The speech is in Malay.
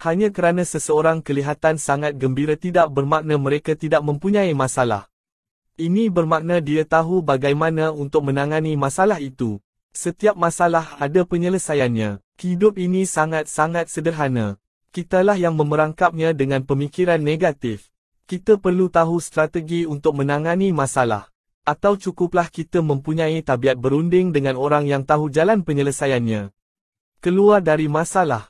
Hanya kerana seseorang kelihatan sangat gembira tidak bermakna mereka tidak mempunyai masalah. Ini bermakna dia tahu bagaimana untuk menangani masalah itu. Setiap masalah ada penyelesaiannya. Hidup ini sangat-sangat sederhana. Kitalah yang memerangkapnya dengan pemikiran negatif. Kita perlu tahu strategi untuk menangani masalah. Atau cukuplah kita mempunyai tabiat berunding dengan orang yang tahu jalan penyelesaiannya. Keluar dari masalah.